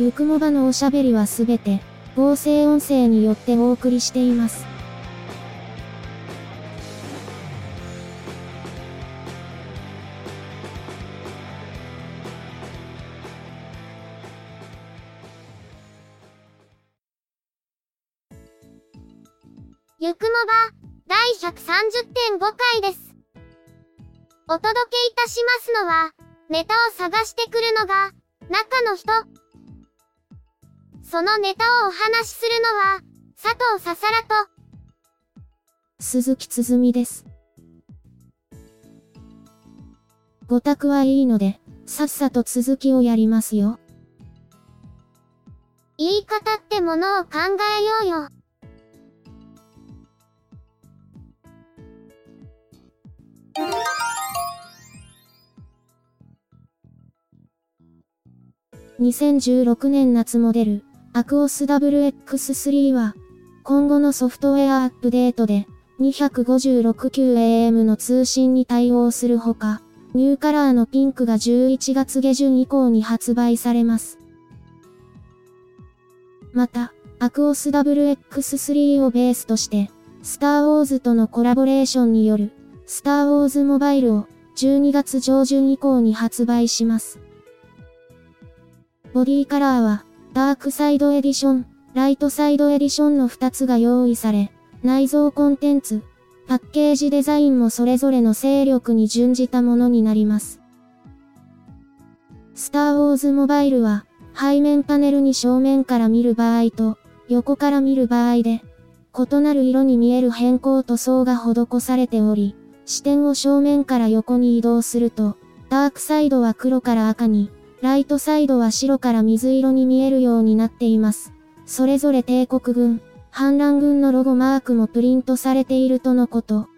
ゆくもばのおしゃべりはすべて、合成音声によってお送りしています。ゆくもば、第130.5回です。お届けいたしますのは、ネタを探してくるのが、中の人。そのネタをお話しするのは、佐藤ささらと、鈴木つづみです。ご託はいいので、さっさと続きをやりますよ。言い方ってものを考えようよ。2016年夏モデル、アクオス WX3 は、今後のソフトウェアアップデートで、256QAM の通信に対応するほか、ニューカラーのピンクが11月下旬以降に発売されます。また、アクオス WX3 をベースとして、スターウォーズとのコラボレーションによる、スターウォーズモバイルを12月上旬以降に発売します。ボディカラーは、ダークサイドエディション、ライトサイドエディションの2つが用意され、内蔵コンテンツ、パッケージデザインもそれぞれの勢力に準じたものになります。スターウォーズモバイルは、背面パネルに正面から見る場合と、横から見る場合で、異なる色に見える変更塗装が施されており、視点を正面から横に移動すると、ダークサイドは黒から赤に、ライトサイドは白から水色に見えるようになっています。それぞれ帝国軍、反乱軍のロゴマークもプリントされているとのこと。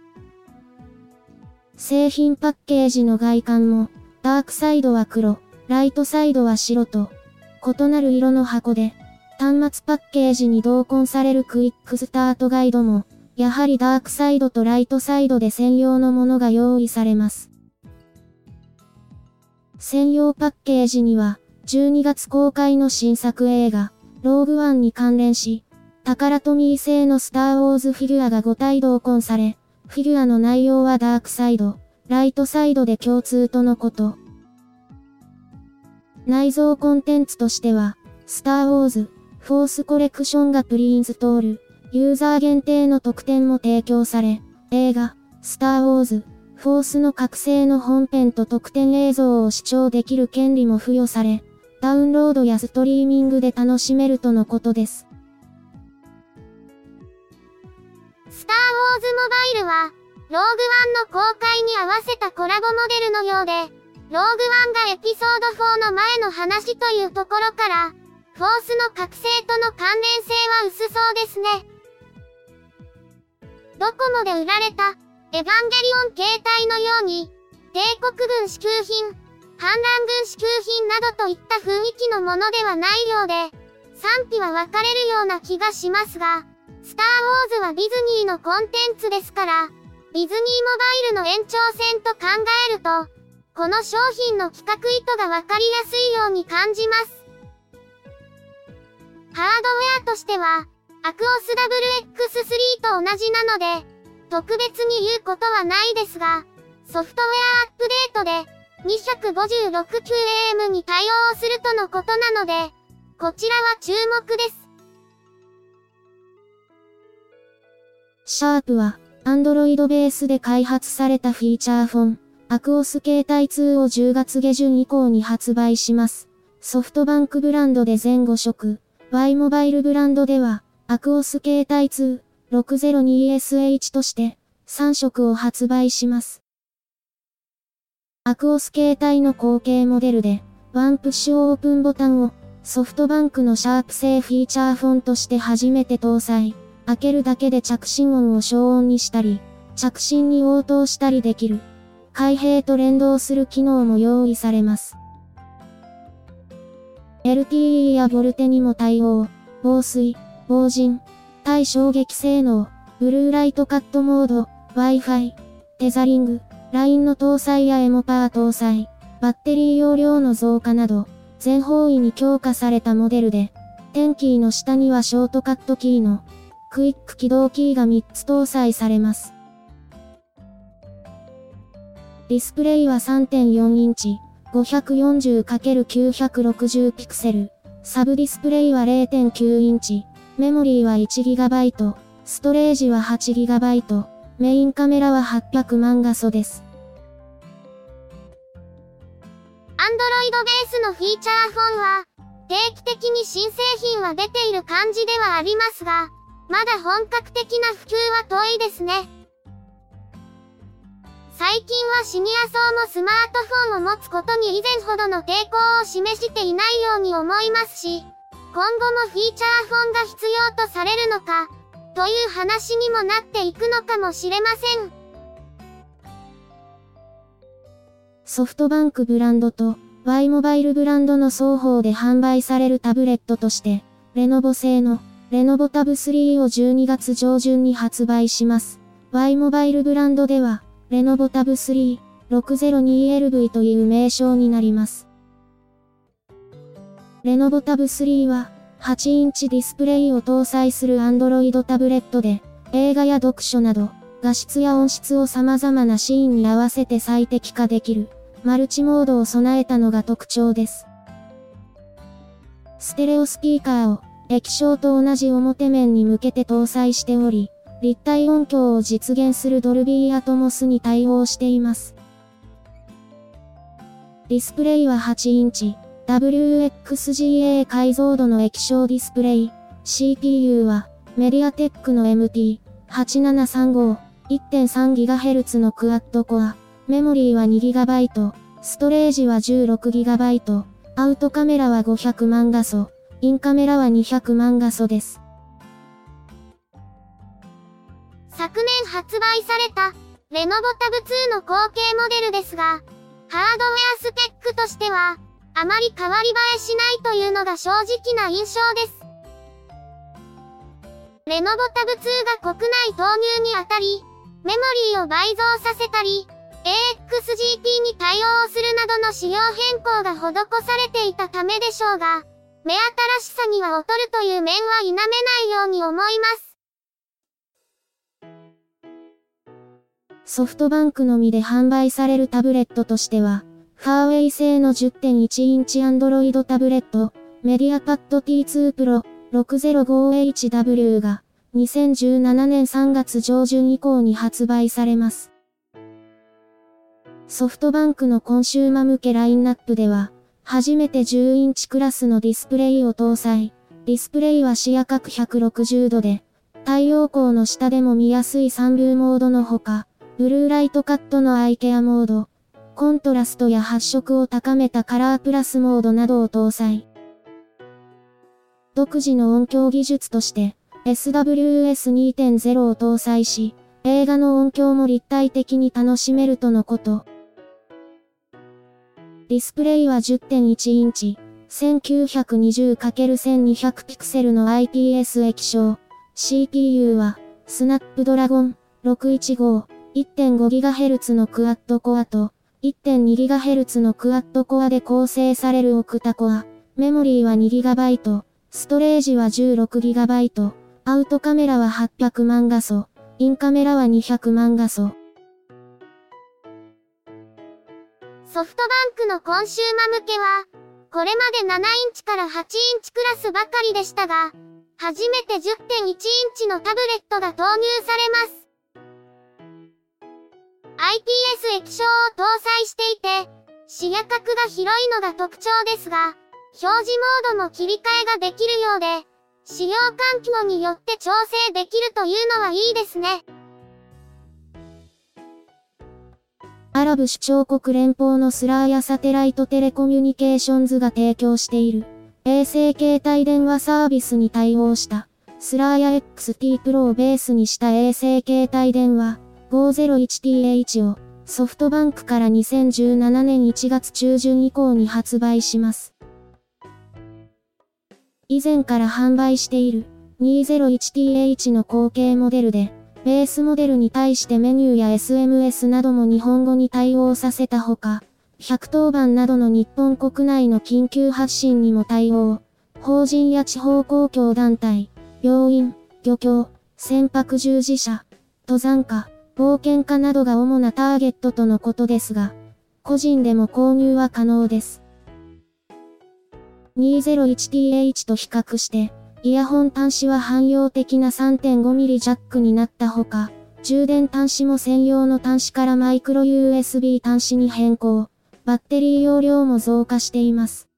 製品パッケージの外観も、ダークサイドは黒、ライトサイドは白と、異なる色の箱で、端末パッケージに同梱されるクイックスタートガイドも、やはりダークサイドとライトサイドで専用のものが用意されます。専用パッケージには、12月公開の新作映画、ローグワンに関連し、タカラトミー製のスターウォーズフィギュアが5体同梱され、フィギュアの内容はダークサイド、ライトサイドで共通とのこと。内蔵コンテンツとしては、スターウォーズ、フォースコレクションがプリインストール、ユーザー限定の特典も提供され、映画、スターウォーズ、フォースの覚醒の本編と特典映像を視聴できる権利も付与され、ダウンロードやストリーミングで楽しめるとのことです。スターウォーズモバイルは、ローグワンの公開に合わせたコラボモデルのようで、ローグワンがエピソード4の前の話というところから、フォースの覚醒との関連性は薄そうですね。ドコモで売られた、エヴァンゲリオン携帯のように、帝国軍支給品、反乱軍支給品などといった雰囲気のものではないようで、賛否は分かれるような気がしますが、スターウォーズはディズニーのコンテンツですから、ディズニーモバイルの延長線と考えると、この商品の企画意図が分かりやすいように感じます。ハードウェアとしては、アクオス WX3 と同じなので、特別に言うことはないですが、ソフトウェアアップデートで 256QAM に対応するとのことなので、こちらは注目です。シャープは、Android ベースで開発されたフィーチャーフォン、アクオス携帯2を10月下旬以降に発売します。ソフトバンクブランドで全5色、Y モバイルブランドでは、アクオス携帯2、602SH として3色を発売します。アクオス携帯の後継モデルでワンプッシュオープンボタンをソフトバンクのシャープ製フィーチャーフォンとして初めて搭載。開けるだけで着信音を消音にしたり、着信に応答したりできる。開閉と連動する機能も用意されます。LTE やボルテにも対応。防水、防塵、対衝撃性能、ブルーライトカットモード、Wi-Fi、テザリング、LINE の搭載やエモパー搭載、バッテリー容量の増加など、全方位に強化されたモデルで、テンキーの下にはショートカットキーのクイック起動キーが3つ搭載されます。ディスプレイは3.4インチ、540×960 ピクセル。サブディスプレイは0.9インチ。メモリーは 1GB。ストレージは 8GB。メインカメラは800万画素です。Android ベースのフィーチャーフォンは、定期的に新製品は出ている感じではありますが、まだ本格的な普及は遠いですね。最近はシニア層もスマートフォンを持つことに以前ほどの抵抗を示していないように思いますし、今後もフィーチャーフォンが必要とされるのか、という話にもなっていくのかもしれません。ソフトバンクブランドと Y モバイルブランドの双方で販売されるタブレットとして、レノボ製のレノボタブ3を12月上旬に発売します。Y モバイルブランドでは、レノボタブ3 602LV という名称になります。レノボタブ3は、8インチディスプレイを搭載する Android タブレットで、映画や読書など、画質や音質を様々なシーンに合わせて最適化できる。マルチモードを備えたのが特徴です。ステレオスピーカーを液晶と同じ表面に向けて搭載しており、立体音響を実現するドルビーアトモスに対応しています。ディスプレイは8インチ、WXGA 解像度の液晶ディスプレイ、CPU はメディアテックの MT8735、1.3GHz のクワッドコア、メモリーは 2GB、ストレージは 16GB、アウトカメラは500万画素、インカメラは200万画素です。昨年発売された、レノボタブ2の後継モデルですが、ハードウェアスペックとしては、あまり変わり映えしないというのが正直な印象です。レノボタブ2が国内投入にあたり、メモリーを倍増させたり、AXGP に対応するなどの仕様変更が施されていたためでしょうが、目新しさには劣るという面は否めないように思います。ソフトバンクのみで販売されるタブレットとしては、ファーウェイ製の10.1インチ Android タブレット、 MediaPad T2 Pro 605HW が2017年3月上旬以降に発売されます。ソフトバンクのコンシューマ向けラインナップでは、初めて10インチクラスのディスプレイを搭載。ディスプレイは視野角160度で、太陽光の下でも見やすいサンブーモードのほか、ブルーライトカットのアイケアモード、コントラストや発色を高めたカラープラスモードなどを搭載。独自の音響技術として、SWS2.0 を搭載し、映画の音響も立体的に楽しめるとのこと。ディスプレイは10.1インチ、1920×1200 ピクセルの IPS 液晶。CPU は、スナップドラゴン615、1.5GHz のクワッドコアと、1.2GHz のクワッドコアで構成されるオクタコア。メモリーは 2GB、ストレージは 16GB、アウトカメラは800万画素、インカメラは200万画素。ソフトバンクのコンシューマ向けは、これまで7インチから8インチクラスばかりでしたが、初めて10.1インチのタブレットが投入されます。IPS 液晶を搭載していて、視野角が広いのが特徴ですが、表示モードも切り替えができるようで、使用環境によって調整できるというのはいいですね。アラブ首長国連邦のスラーやサテライトテレコミュニケーションズが提供している。衛星携帯電話サービスに対応した。スラーや XT プロをベースにした衛星携帯電話。501TH をソフトバンクから2017年1月中旬以降に発売します。以前から販売している 201TH の後継モデルで、ベースモデルに対してメニューや SMS なども日本語に対応させたほか、110番などの日本国内の緊急発信にも対応。法人や地方公共団体、病院、漁協、船舶従事者、登山家、冒険家などが主なターゲットとのことですが、個人でも購入は可能です。201TH と比較して、イヤホン端子は汎用的な 3.5mm ジャックになったほか、充電端子も専用の端子からマイクロ USB 端子に変更。バッテリー容量も増加しています。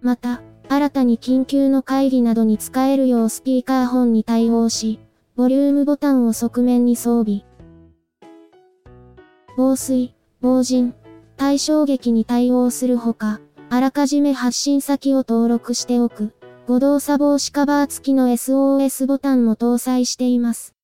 また、新たに緊急の会議などに使えるようスピーカーフォンに対応し、ボリュームボタンを側面に装備。防水、防塵、対衝撃に対応するほか、あらかじめ発信先を登録しておく。誤動作防止カバー付きの SOS ボタンも搭載しています。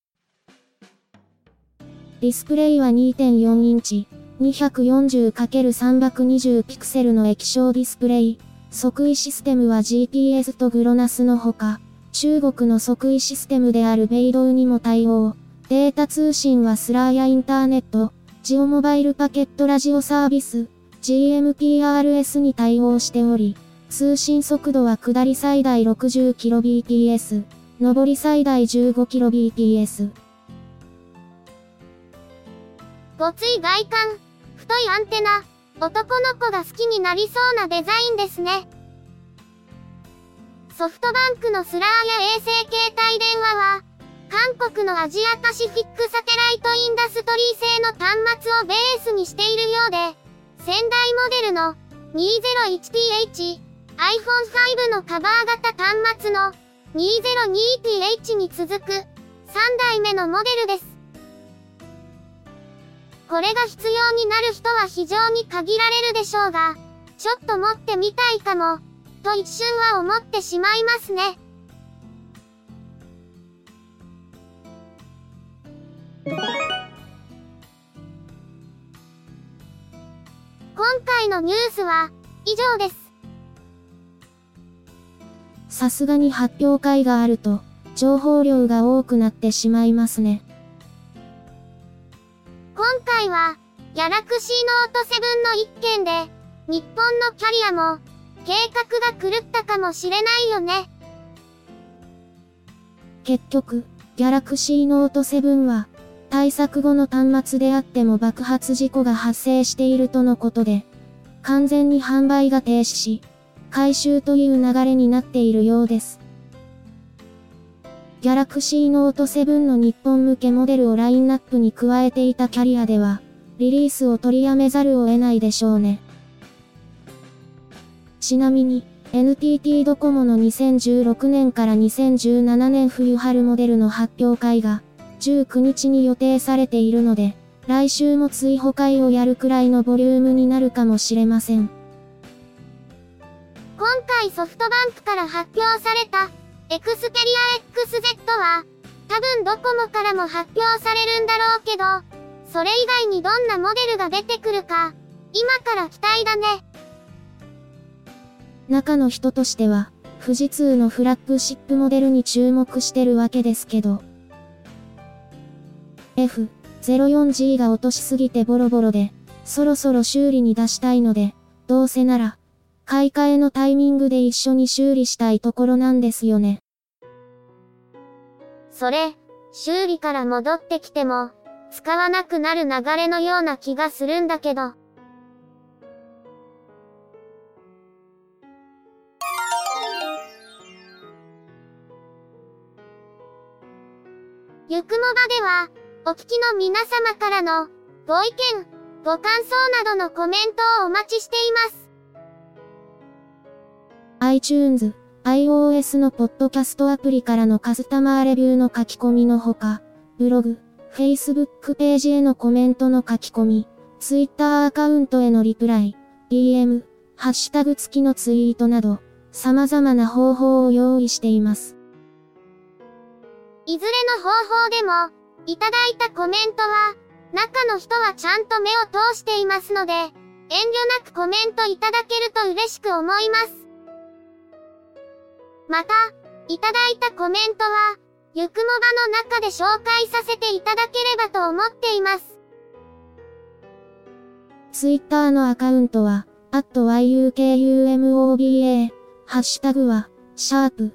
ディスプレイは2.4インチ、240×320 ピクセルの液晶ディスプレイ。即位システムは GPS とグロナスのほか、中国の即位システムであるベイドウにも対応。データ通信はスラーやインターネット、ジオモバイルパケットラジオサービス、GMPRS に対応しており、通信速度は下り最大 60kbps、上り最大 15kbps。ごつい外観、太いアンテナ、男の子が好きになりそうなデザインですね。ソフトバンクのスラーや衛星携帯電話は、韓国のアジアパシフィックサテライトインダストリー製の端末をベースにしているようで、先代モデルの 201TH、iPhone5 のカバー型端末の 202TH に続く3代目のモデルです。これが必要になる人は非常に限られるでしょうが、ちょっと持ってみたいかも、と一瞬は思ってしまいますね。今回のニュースは以上です。さすがに発表会があると、情報量が多くなってしまいますね。今回は、ギャラクシーノート7の一件で、日本のキャリアも、計画が狂ったかもしれないよね。結局、ギャラクシーノート7は、対策後の端末であっても爆発事故が発生しているとのことで、完全に販売が停止し、回収という流れになっているようです。ギャラクシーノート7の日本向けモデルをラインナップに加えていたキャリアでは、リリースを取りやめざるを得ないでしょうね。ちなみに、NTT ドコモの2016年から2017年冬春モデルの発表会が19日に予定されているので、来週も追放会をやるくらいのボリュームになるかもしれません。今回ソフトバンクから発表された、エクスペリア XZ は、多分ドコモからも発表されるんだろうけど、それ以外にどんなモデルが出てくるか、今から期待だね。中の人としては、富士通のフラッグシップモデルに注目してるわけですけど。F04G が落としすぎてボロボロで、そろそろ修理に出したいので、どうせなら、買い替えのタイミングで一緒に修理したいところなんですよね。それ、修理から戻ってきても、使わなくなる流れのような気がするんだけど。ゆくもばでは、お聞きの皆様からの、ご意見、ご感想などのコメントをお待ちしています。iTunes、iOS のポッドキャストアプリからのカスタマーレビューの書き込みのほか、ブログ、Facebook ページへのコメントの書き込み、Twitter アカウントへのリプライ、DM、ハッシュタグ付きのツイートなど、様々な方法を用意しています。いずれの方法でも、いただいたコメントは、中の人はちゃんと目を通していますので、遠慮なくコメントいただけると嬉しく思います。また、いただいたコメントは、ゆくもばの中で紹介させていただければと思っています。Twitter のアカウントは、at yukumoba、ハッシュタグは、シャープ